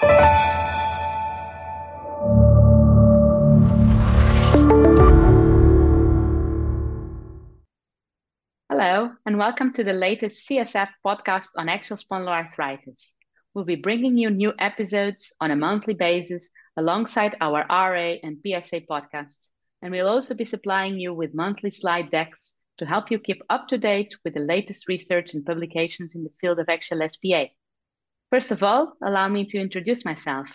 Hello, and welcome to the latest CSF podcast on axial spondyloarthritis. We'll be bringing you new episodes on a monthly basis alongside our RA and PSA podcasts, and we'll also be supplying you with monthly slide decks to help you keep up to date with the latest research and publications in the field of axial SPA. First of all, allow me to introduce myself.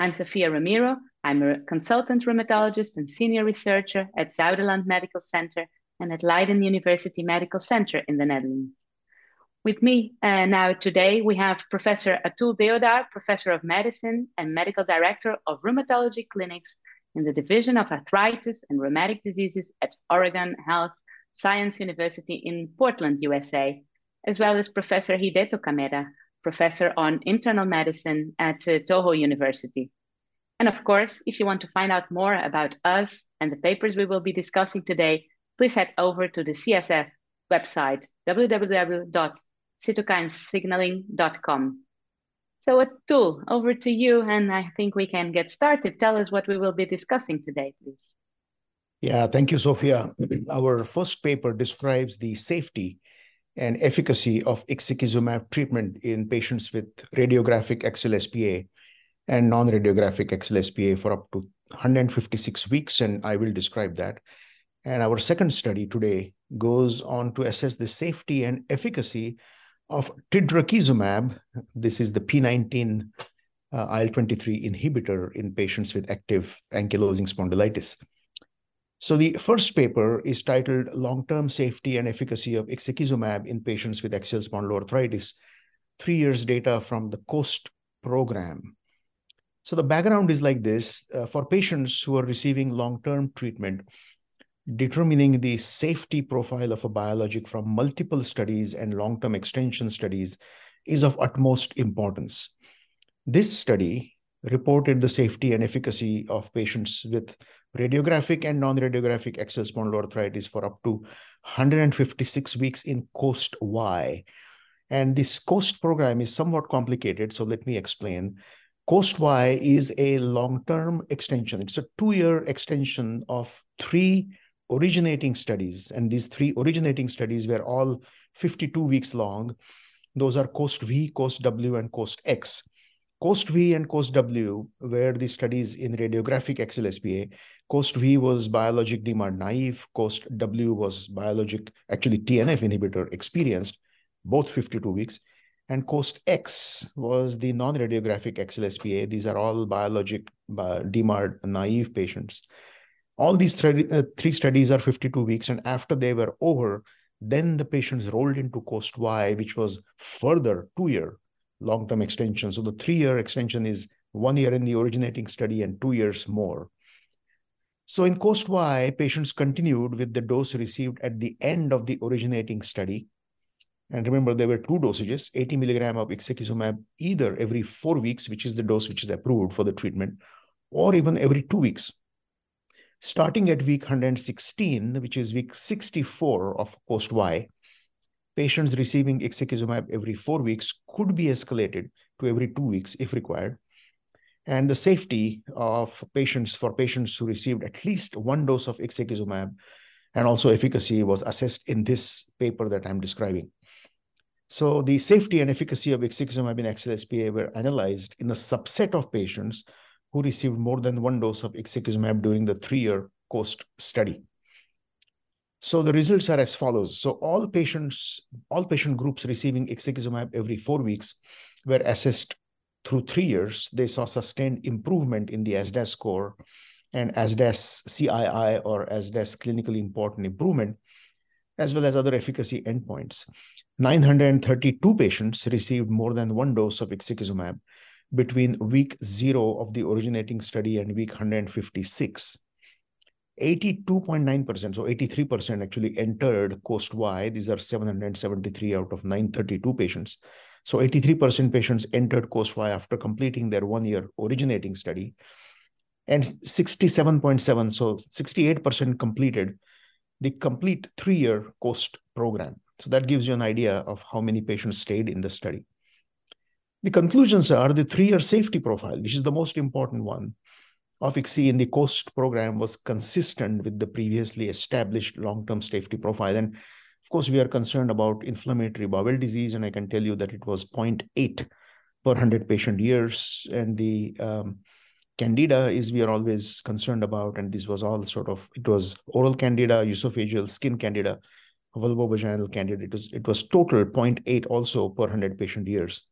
I'm Sofia Ramiro. I'm a consultant rheumatologist and senior researcher at Zuyderland Medical Center and at Leiden University Medical Center in the Netherlands. With me uh, now today, we have Professor Atul Deodhar, Professor of Medicine and Medical Director of Rheumatology Clinics in the Division of Arthritis and Rheumatic Diseases at Oregon Health Science University in Portland, USA, as well as Professor Hideto Kameda, Professor on Internal Medicine at uh, Toho University. And of course, if you want to find out more about us and the papers we will be discussing today, please head over to the CSF website, www.cytokinesignaling.com. So Atul, over to you, and I think we can get started. Tell us what we will be discussing today, please. Yeah, thank you, Sofia. Our first paper describes the safety and efficacy of ixekizumab treatment in patients with radiographic axial SPA and non-radiographic axial SPA for up to 156 weeks, and I will describe that. And our second study today goes on to assess the safety and efficacy of tildrakizumab. This is the P19 uh, IL-23 inhibitor in patients with active ankylosing spondylitis. So the first paper is titled Long-Term Safety and Efficacy of Ixekizumab in Patients with Axial Spondyloarthritis, three years data from the COAST program. So the background is like this. Uh, for patients who are receiving long-term treatment, determining the safety profile of a biologic from multiple studies and long-term extension studies is of utmost importance. This study reported the safety and efficacy of patients with radiographic and non-radiographic axial spondyloarthritis for up to 156 weeks in COAST Y. And this COAST program is somewhat complicated, so let me explain. COAST Y is a long-term extension. It's a two-year extension of three originating studies, and these three originating studies were all 52 weeks long. Those are COAST V, COAST W, and COAST X. COAST V and COAST W were the studies in radiographic axial SPA. COAST V was biologic DMARD naive. COAST W was biologic, actually TNF inhibitor experienced, both 52 weeks. And COAST X was the non-radiographic axial SPA. These are all biologic DMARD naive patients. All these th- uh, three studies are 52 weeks, and after they were over, then the patients rolled into COAST Y, which was further two-year long-term extension. So the three-year extension is one year in the originating study and two years more. So in COAST Y, patients continued with the dose received at the end of the originating study. And remember, there were two dosages, 80 milligram of ixekizumab either every four weeks, which is the dose which is approved for the treatment, or even every two weeks, Starting at week 116, which is week 64 of COAST Y, patients receiving ixekizumab every four weeks could be escalated to every two weeks if required. And the safety of patients for patients who received at least one dose of ixekizumab and also efficacy was assessed in this paper that I'm describing. So the safety and efficacy of ixekizumab in axial SpA were analyzed in a subset of patients who received more than one dose of ixekizumab during the three-year COAST study. So the results are as follows. So all patients, all patient groups receiving ixekizumab every four weeks were assessed through three years. They saw sustained improvement in the ASDAS score and ASDAS CII or ASDAS clinically important improvement, as well as other efficacy endpoints. 932 patients received more than one dose of ixekizumab, between week zero of the originating study and week 156. 82.9%, so 83% actually entered COAST Y. These are 773 out of 932 patients. So 83% patients entered COAST Y after completing their one year originating study. And 67.7, so 68% completed the complete three year COAST program. So that gives you an idea of how many patients stayed in the study. The conclusions are the three-year safety profile, which is the most important one of ICSI in the COAST program was consistent with the previously established long-term safety profile. And of course, we are concerned about inflammatory bowel disease, and I can tell you that it was 0.8 per 100 patient years. And the um, candida is we are always concerned about, and this was all sort of, it was oral candida, esophageal, skin candida, vulvovaginal candida. It was, it was total 0.8 also per 100 patient years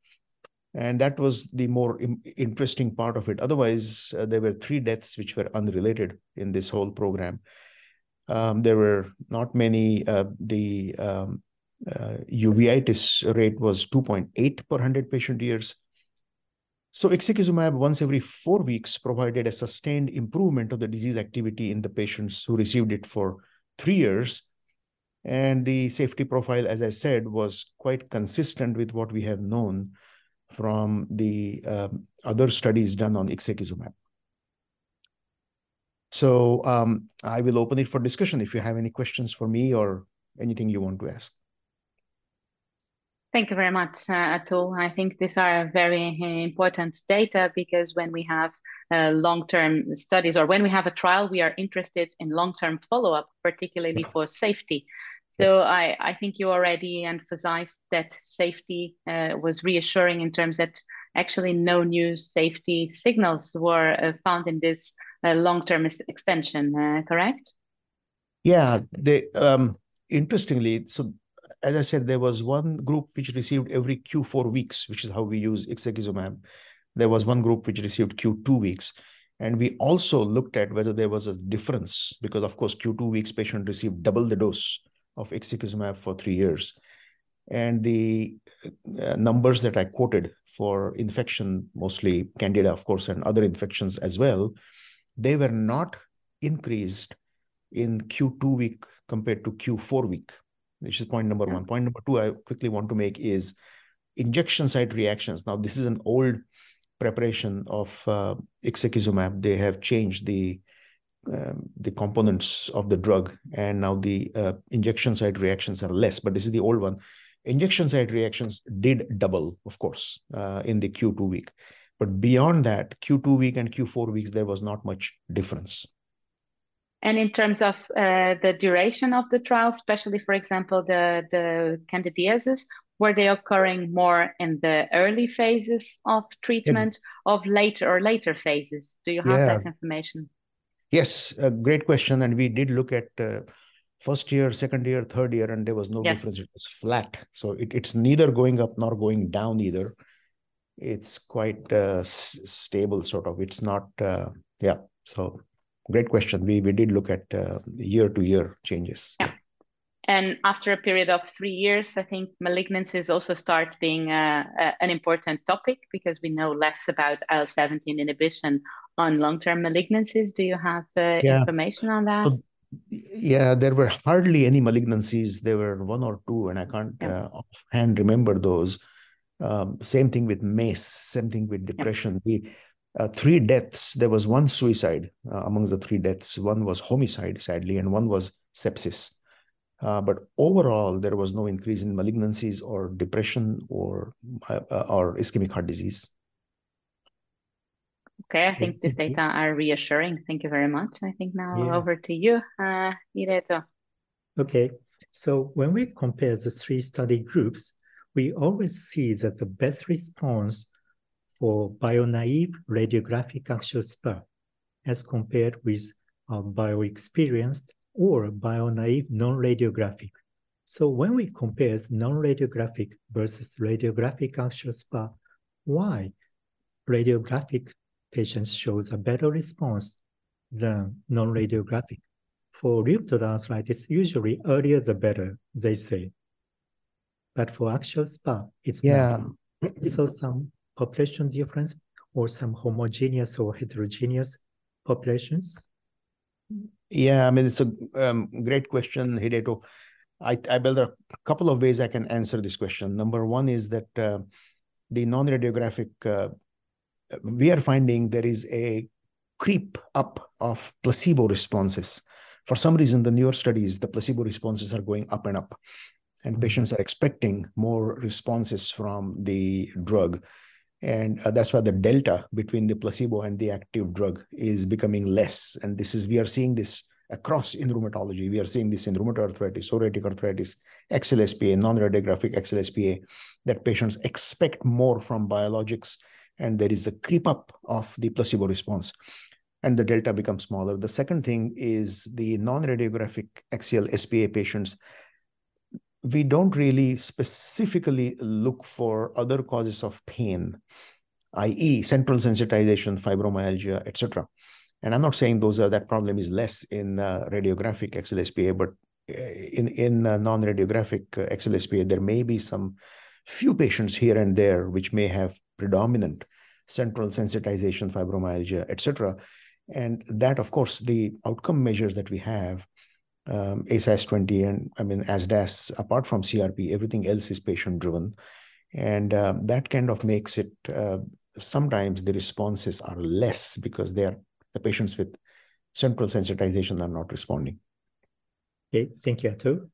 and that was the more interesting part of it. Otherwise uh, there were three deaths which were unrelated in this whole program. Um, there were not many uh, the um, uh, uveitis rate was 2.8 per 100 patient years. So ixekizumab once every four weeks provided a sustained improvement of the disease activity in the patients who received it for three years. And the safety profile as i said was quite consistent with what we have known from the um, other studies done on ixekizumab. So um, I will open it for discussion if you have any questions for me or anything you want to ask. Thank you very much, uh, Atul. I think these are very important data because when we have uh, long-term studies or when we have a trial, we are interested in long-term follow-up, particularly for safety. So I, I think you already emphasized that safety uh, was reassuring in terms that actually no new safety signals were uh, found in this uh, long-term extension, uh, correct? Yeah, they um, interestingly, so as I said, there was one group which received every Q4 weeks, which is how we use ixekizumab. There was one group which received Q2 weeks. And we also looked at whether there was a difference because, of course, Q2 weeks patient received double the dose of ixekizumab for three years. And the uh, numbers that I quoted for infection, mostly candida, of course, and other infections as well, they were not increased in Q2 week compared to Q4 week, which is point number one. Point number two, I quickly want to make is injection site reactions. Now, this is an old preparation of uh, ixekizumab. They have changed the um, the components of the drug, and now the uh, injection site reactions are less. But this is the old one. Injection site reactions did double, of course, uh, in the Q2 week. But beyond that, Q2 week and Q4 weeks, there was not much difference. And in terms of uh, the duration of the trial, especially, for example, the, the candidiasis, were they occurring more in the early phases of treatment, yeah. of later or later phases? Do you have yeah. that information? Yes, a great question. And we did look at uh, first year, second year, third year, and there was no difference. It was flat. So it, it's neither going up nor going down either. It's quite uh, s- stable, sort of. It's not, uh, yeah. So great question. We we did look at year to year changes. Yeah. And after a period of three years, I think malignancies also start being uh, an important topic because we know less about IL 17 inhibition on long term malignancies. Do you have uh, yeah. information on that? So, yeah, there were hardly any malignancies. There were one or two, and I can't yeah. uh, offhand remember those. Um, same thing with MACE, same thing with depression. Yeah. The uh, three deaths, there was one suicide uh, among the three deaths. One was homicide, sadly, and one was sepsis. Uh, but overall, there was no increase in malignancies or depression or uh, or ischemic heart disease. Okay, I think these data are reassuring. Thank you very much. I think now yeah. over to you, uh, Hideto. Okay, so when we compare the three study groups, we always see that the best response for bio-naive radiographic axial SpA as compared with uh, bio-experienced or bio-naive non-radiographic. So when we compare non-radiographic versus radiographic axial SpA, why radiographic patients shows a better response than non-radiographic? For rheumatoid arthritis, usually earlier the better, they say. But for axial SpA, it's yeah. not. so some population difference or some homogeneous or heterogeneous populations yeah, I mean, it's a um, great question, Hideto. I, I build a couple of ways I can answer this question. Number one is that uh, the non-radiographic, uh, we are finding there is a creep up of placebo responses. For some reason, the newer studies, the placebo responses are going up and up, and mm-hmm. patients are expecting more responses from the drug. And uh, that's why the delta between the placebo and the active drug is becoming less. And this is, we are seeing this across in rheumatology. We are seeing this in rheumatoid arthritis, psoriatic arthritis, SPA, non-radiographic SPA, that patients expect more from biologics, and there is a creep up of the placebo response, and the delta becomes smaller. The second thing is the non-radiographic axial SPA patients. We don't really specifically look for other causes of pain, i.e., central sensitization, fibromyalgia, etc and I'm not saying those are that problem is less in uh, radiographic axial SpA, but uh, in in uh, non-radiographic uh, axial SpA, there may be some few patients here and there which may have predominant central sensitization, fibromyalgia, etc. And that, of course, the outcome measures that we have, um, ASAS20 and I mean ASDAS, apart from CRP, everything else is patient-driven, and uh, that kind of makes it. Uh, sometimes the responses are less because they are the patients with central sensitization are not responding. Okay, thank you, Atul.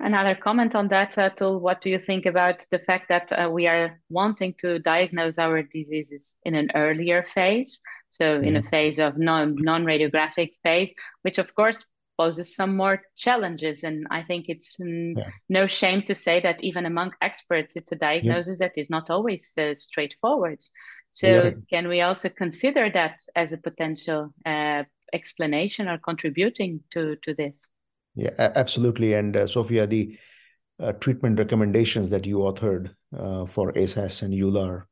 Another comment on that, Atul. What do you think about the fact that uh, we are wanting to diagnose our diseases in an earlier phase? So, in a phase of non non radiographic phase, which of course poses some more challenges. And I think it's yeah. no shame to say that even among experts, it's a diagnosis yeah. that is not always uh, straightforward. So yeah. can we also consider that as a potential uh, explanation or contributing to, to this? Yeah, absolutely. And uh, Sofia, the uh, treatment recommendations that you authored uh, for ASAS and EULAR,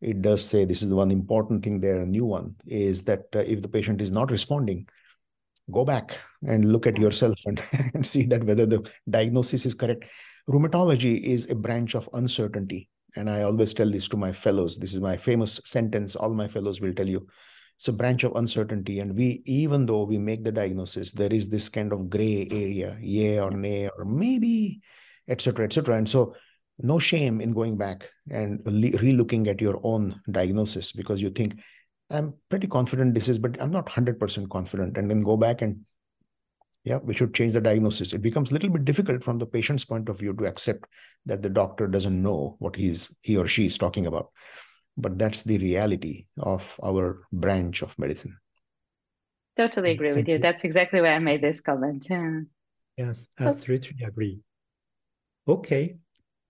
it does say this is one important thing there, a new one, is that uh, if the patient is not responding, go back and look at yourself and, and see that whether the diagnosis is correct. Rheumatology is a branch of uncertainty and I always tell this to my fellows. This is my famous sentence. All my fellows will tell you. It's a branch of uncertainty. And we, even though we make the diagnosis, there is this kind of gray area, yeah or nay, or maybe, etc., etc. And so no shame in going back and re-looking at your own diagnosis because you think, I'm pretty confident this is, but I'm not 100% confident. And then go back and yeah we should change the diagnosis it becomes a little bit difficult from the patient's point of view to accept that the doctor doesn't know what he's he or she is talking about but that's the reality of our branch of medicine totally agree Thank with you. you. that's exactly why i made this comment yeah. yes oh. absolutely agree okay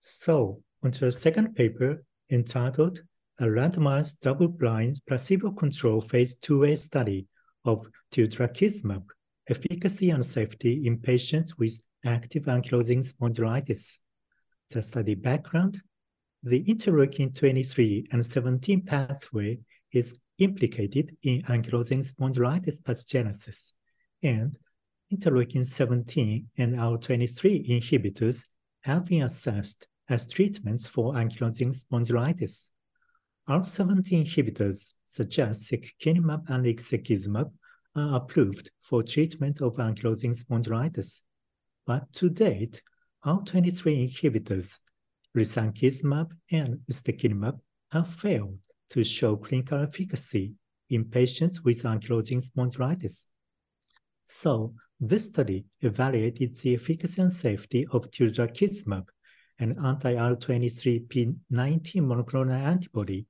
so onto the second paper entitled a randomized double-blind placebo-controlled phase 2a study of tildrakizumab efficacy and safety in patients with active ankylosing spondylitis. The study background, the interleukin 23 and 17 pathway is implicated in ankylosing spondylitis pathogenesis, and interleukin 17 and IL-23 inhibitors have been assessed as treatments for ankylosing spondylitis. IL-17 inhibitors such as secukinumab and ixekizumab are approved for treatment of ankylosing spondylitis. But to date, IL-23 inhibitors, risankizumab and ustekinumab, have failed to show clinical efficacy in patients with ankylosing spondylitis. So, this study evaluated the efficacy and safety of tildrakizumab, an anti-R23P19 monoclonal antibody,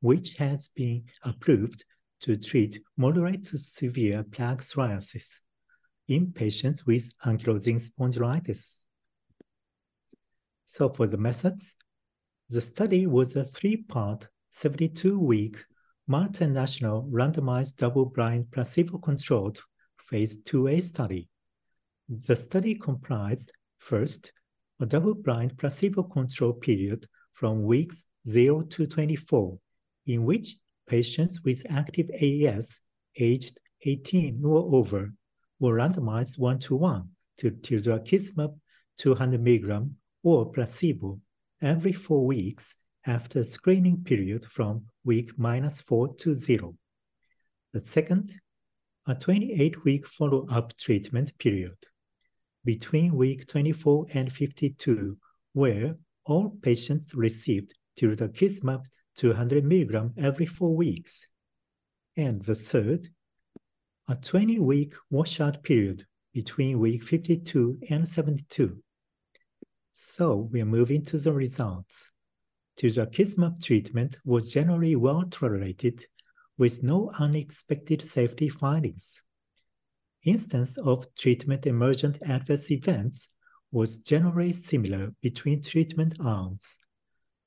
which has been approved to treat moderate to severe plaque psoriasis in patients with ankylosing spondylitis. So for the methods, the study was a three-part, 72-week, multinational randomized double-blind placebo-controlled phase 2A study. The study comprised, first, a double-blind placebo-controlled period from weeks 0 to 24, in which patients with active AS aged 18 or over were randomized one-to-one to tildrakizumab 200 mg or placebo every four weeks after screening period from week minus four to zero. The second, a 28-week follow-up treatment period between week 24 and 52, where all patients received tildrakizumab 200 milligram every four weeks. And the third, a 20-week washout period between week 52 and 72. So we are moving to the results. tildrakizumab treatment was generally well tolerated with no unexpected safety findings. Instance of treatment emergent adverse events was generally similar between treatment arms.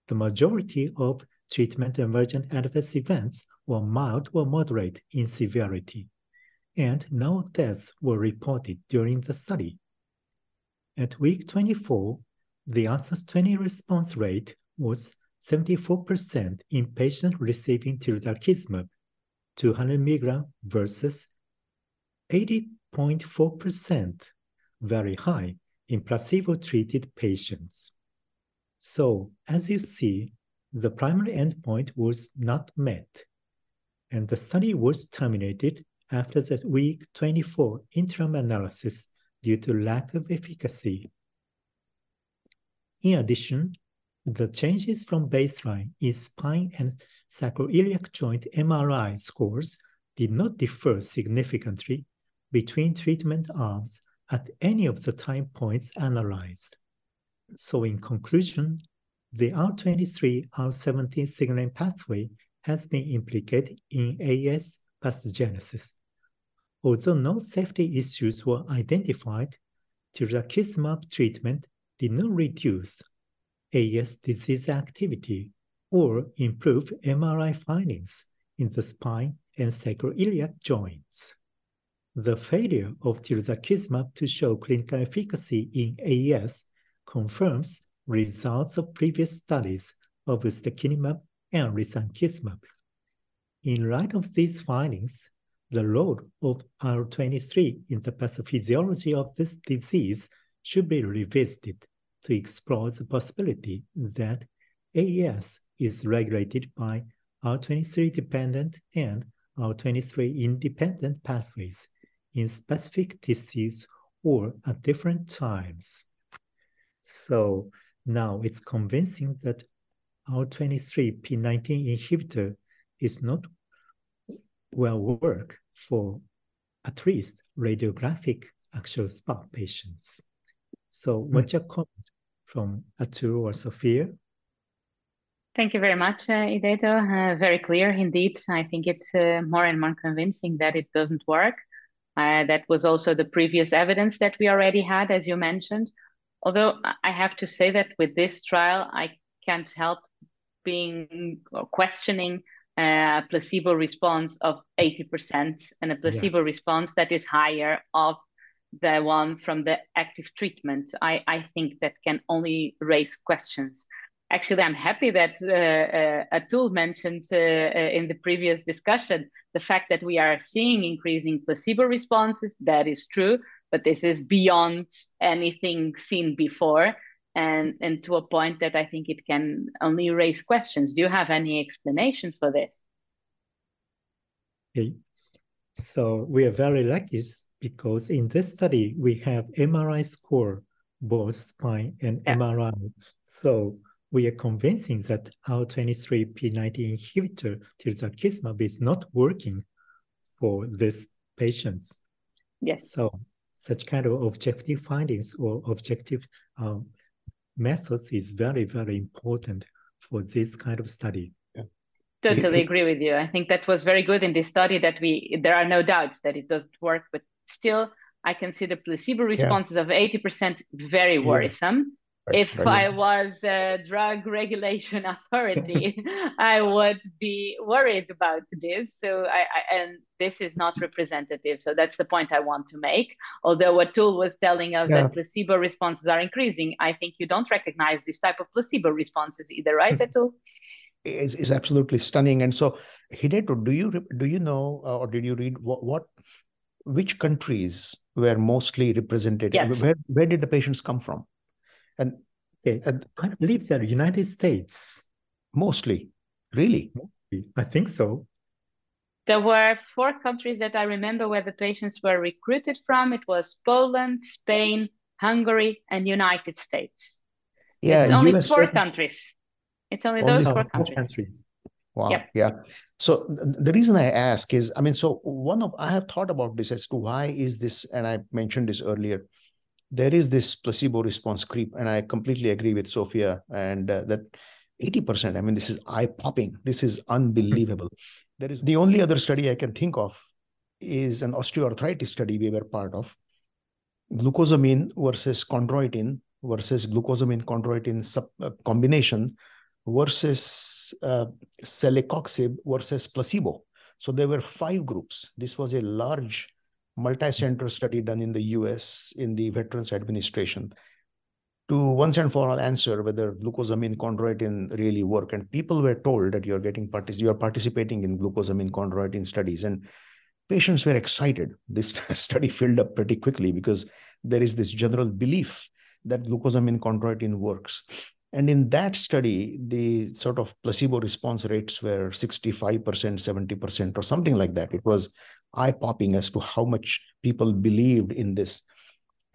The majority of treatment emergent adverse events were mild or moderate in severity, and no deaths were reported during the study. At week 24, the ASAS 20 response rate was 74% in patients receiving tildrakizumab 200 mg versus 80.4%, very high in placebo-treated patients. So as you see, the primary endpoint was not met, and the study was terminated after that week 24 interim analysis due to lack of efficacy. In addition, the changes from baseline in spine and sacroiliac joint MRI scores did not differ significantly between treatment arms at any of the time points analyzed. So in conclusion, the R23, R17 signaling pathway has been implicated in AS pathogenesis. Although no safety issues were identified, tildrakizumab treatment did not reduce AS disease activity or improve MRI findings in the spine and sacroiliac joints. The failure of tildrakizumab to show clinical efficacy in AS confirms results of previous studies of ustekinumab and risankizumab. In light of these findings, the role of IL-23 in the pathophysiology of this disease should be revisited to explore the possibility that AES is regulated by IL-23 dependent and IL-23 independent pathways in specific disease or at different times. So now it's convincing that our 23p19 inhibitor is not well work for at least radiographic axial SpA patients. So hmm. what's your comment from Atul or Sofia? Thank you very much, uh, Hideto. Uh, very clear indeed. I think it's uh, more and more convincing that it doesn't work. Uh, that was also the previous evidence that we already had, as you mentioned. Although I have to say that with this trial, I can't help being or questioning a placebo response of 80% and a placebo yes. response that is higher of the one from the active treatment. I, I think that can only raise questions. Actually, I'm happy that uh, uh, Atul mentioned uh, uh, in the previous discussion the fact that we are seeing increasing placebo responses. That is true, but this is beyond anything seen before and and to a point that I think it can only raise questions. Do you have any explanation for this? Okay. So we are very lucky because in this study we have MRI score both spine and yeah. MRI. So we are convincing that our 23p19 inhibitor tildrakizumab is not working for these patients. Yes. So such kind of objective findings or objective um, methods is very, very important for this kind of study. Totally agree with you. I think that was very good in this study that we there are no doubts that it doesn't work, but still I consider placebo responses yeah. of 80% very worrisome. Right. If I was a drug regulation authority, I would be worried about this. So I, I, and this is not representative. So that's the point I want to make. Although Atul was telling us yeah. that placebo responses are increasing, I think you don't recognize this type of placebo responses either, right, hmm. Atul? Is is absolutely stunning. And so, Hideto, do you do you know uh, or did you read what, what which countries were mostly represented? Yes. Where where did the patients come from? And, okay. and I believe they're United States. Mostly, really? I think so. There were four countries that I remember where the patients were recruited from. It was Poland, Spain, Hungary, and United States. Yeah, it's only US four countries. It's only, only those four, four countries. countries. Wow. Yep. Yeah. So the reason I ask is, I mean, so one of I have thought about this as to why is this, and I mentioned this earlier there is this placebo response creep and i completely agree with Sofia and uh, that 80%. I mean, this is eye popping. This is unbelievable. there is the only other study I can think of is an osteoarthritis study we were part of glucosamine versus chondroitin versus glucosamine chondroitin sub, uh, combination versus uh, celecoxib versus placebo. So there were five groups. This was a large multi-center study done in the US in the Veterans Administration to once and for all answer whether glucosamine chondroitin really work. And people were told that you're getting partic- you're participating in glucosamine chondroitin studies. And patients were excited. This study filled up pretty quickly because there is this general belief that glucosamine chondroitin works. And in that study, the sort of placebo response rates were 65%, 70%, or something like that. It was eye popping as to how much people believed in this.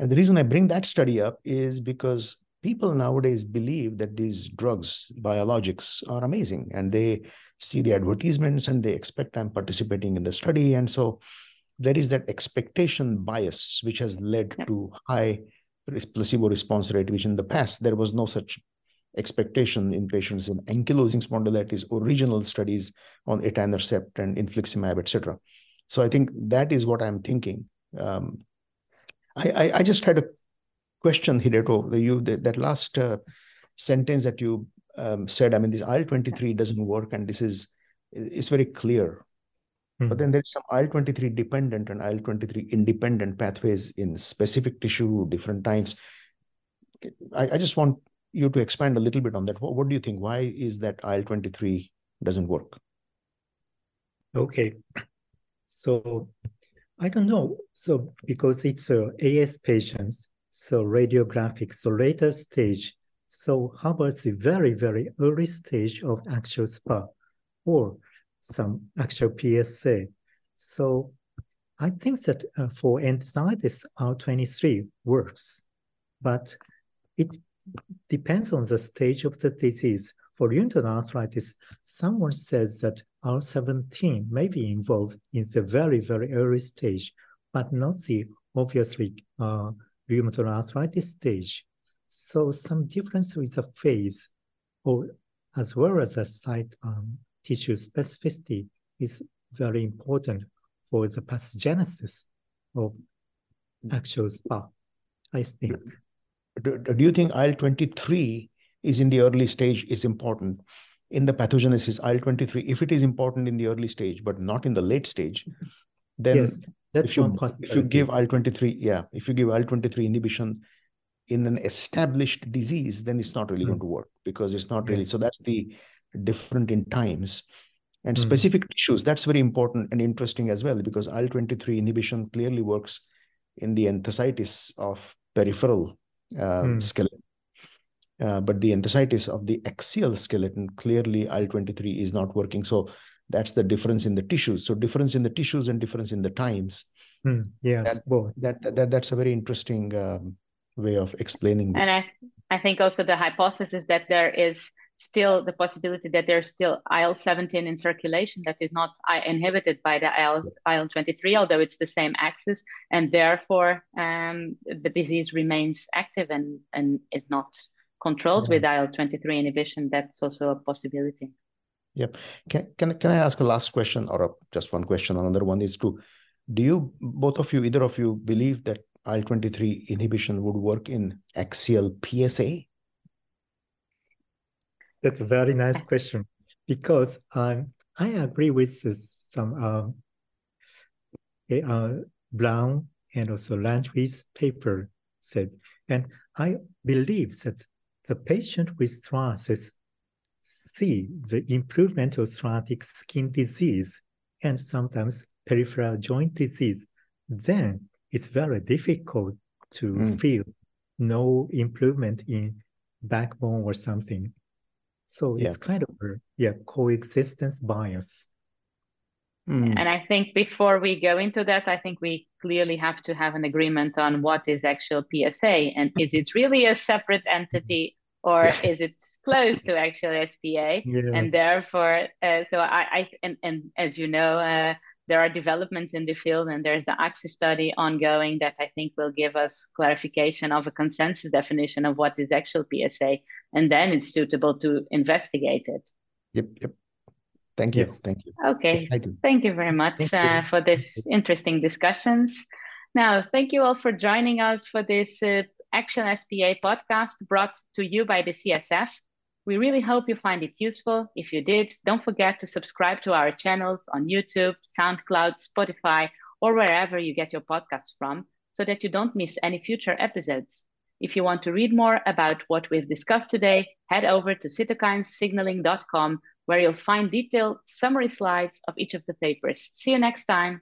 And the reason I bring that study up is because people nowadays believe that these drugs, biologics, are amazing and they see the advertisements and they expect I'm participating in the study. And so there is that expectation bias, which has led to high placebo response rate, which in the past there was no such expectation in patients in ankylosing spondylitis, original studies on etanercept and infliximab, etc. So I think that is what I'm thinking. Um, I, I, I, just had a question, Hideto. You that last uh, sentence that you um, said. I mean, this IL twenty three doesn't work, and this is is very clear. Mm-hmm. But then there's some IL twenty three dependent and IL twenty three independent pathways in specific tissue, different times. I, I just want you to expand a little bit on that. What, what do you think? Why is that IL 23 doesn't work? Okay. So I don't know. So because it's uh, AS patients, so radiographic, so later stage. So how about the very, very early stage of axial SpA or some axial PSA? So I think that uh, for enthesitis, R23 works, but it depends on the stage of the disease. For rheumatoid arthritis, someone says that R17 may be involved in the very, very early stage, but not the obviously uh, rheumatoid arthritis stage. So some difference with the phase or as well as the site um, tissue specificity is very important for the pathogenesis of axial SpA, I think do, do you think IL-23 is in the early stage is important in the pathogenesis IL-23 if it is important in the early stage but not in the late stage then yes, that's if, you, if you give IL-23 yeah if you give IL-23 inhibition in an established disease then it's not really mm. going to work because it's not really yes. so that's the different in times and mm. specific tissues that's very important and interesting as well because IL-23 inhibition clearly works in the enthesitis of peripheral mm. skeleton. Uh, but the enthesitis of the axial skeleton, clearly IL-23 is not working. So that's the difference in the tissues. So difference in the tissues and difference in the times. Mm. Yes, that, that, that, that's a very interesting um, way of explaining this. And I, I think also the hypothesis that there is still the possibility that there's still IL-17 in circulation that is not inhibited by the IL, 23 although it's the same axis, and therefore um, the disease remains active and, and is not controlled with IL-23 inhibition. That's also a possibility. Yep. Can, can, can I ask a last question or a, just one question? Another one is to, do you, both of you, either of you believe that IL-23 inhibition would work in axial PSA? That's a very nice question because um, I agree with this, some um, uh, Brown and also Landry's paper said, and I believe that the patient with psoriasis see the improvement of psoriatic skin disease and sometimes peripheral joint disease, then it's very difficult to mm. feel no improvement in backbone or something. So yeah. it's kind of a yeah coexistence bias. Mm. And I think before we go into that, I think we clearly have to have an agreement on what is axial PSA and is it really a separate entity or yeah. is it close to axial SPA? Yes. And therefore, uh, so I, I and, and as you know, uh, there are developments in the field and there's the AXIS study ongoing that I think will give us clarification of a consensus definition of what is axial PSA. and then it's suitable to investigate it. Yep, yep. Thank you. Yes. Thank you. Okay. Exciting. Thank you very much you. uh, for this interesting discussions. Now, thank you all for joining us for this uh, Action SPA podcast brought to you by the CSF. We really hope you find it useful. If you did, don't forget to subscribe to our channels on YouTube, SoundCloud, Spotify, or wherever you get your podcasts from so that you don't miss any future episodes. If you want to read more about what we've discussed today, head over to cytokinesignaling.com where you'll find detailed summary slides of each of the papers. See you next time.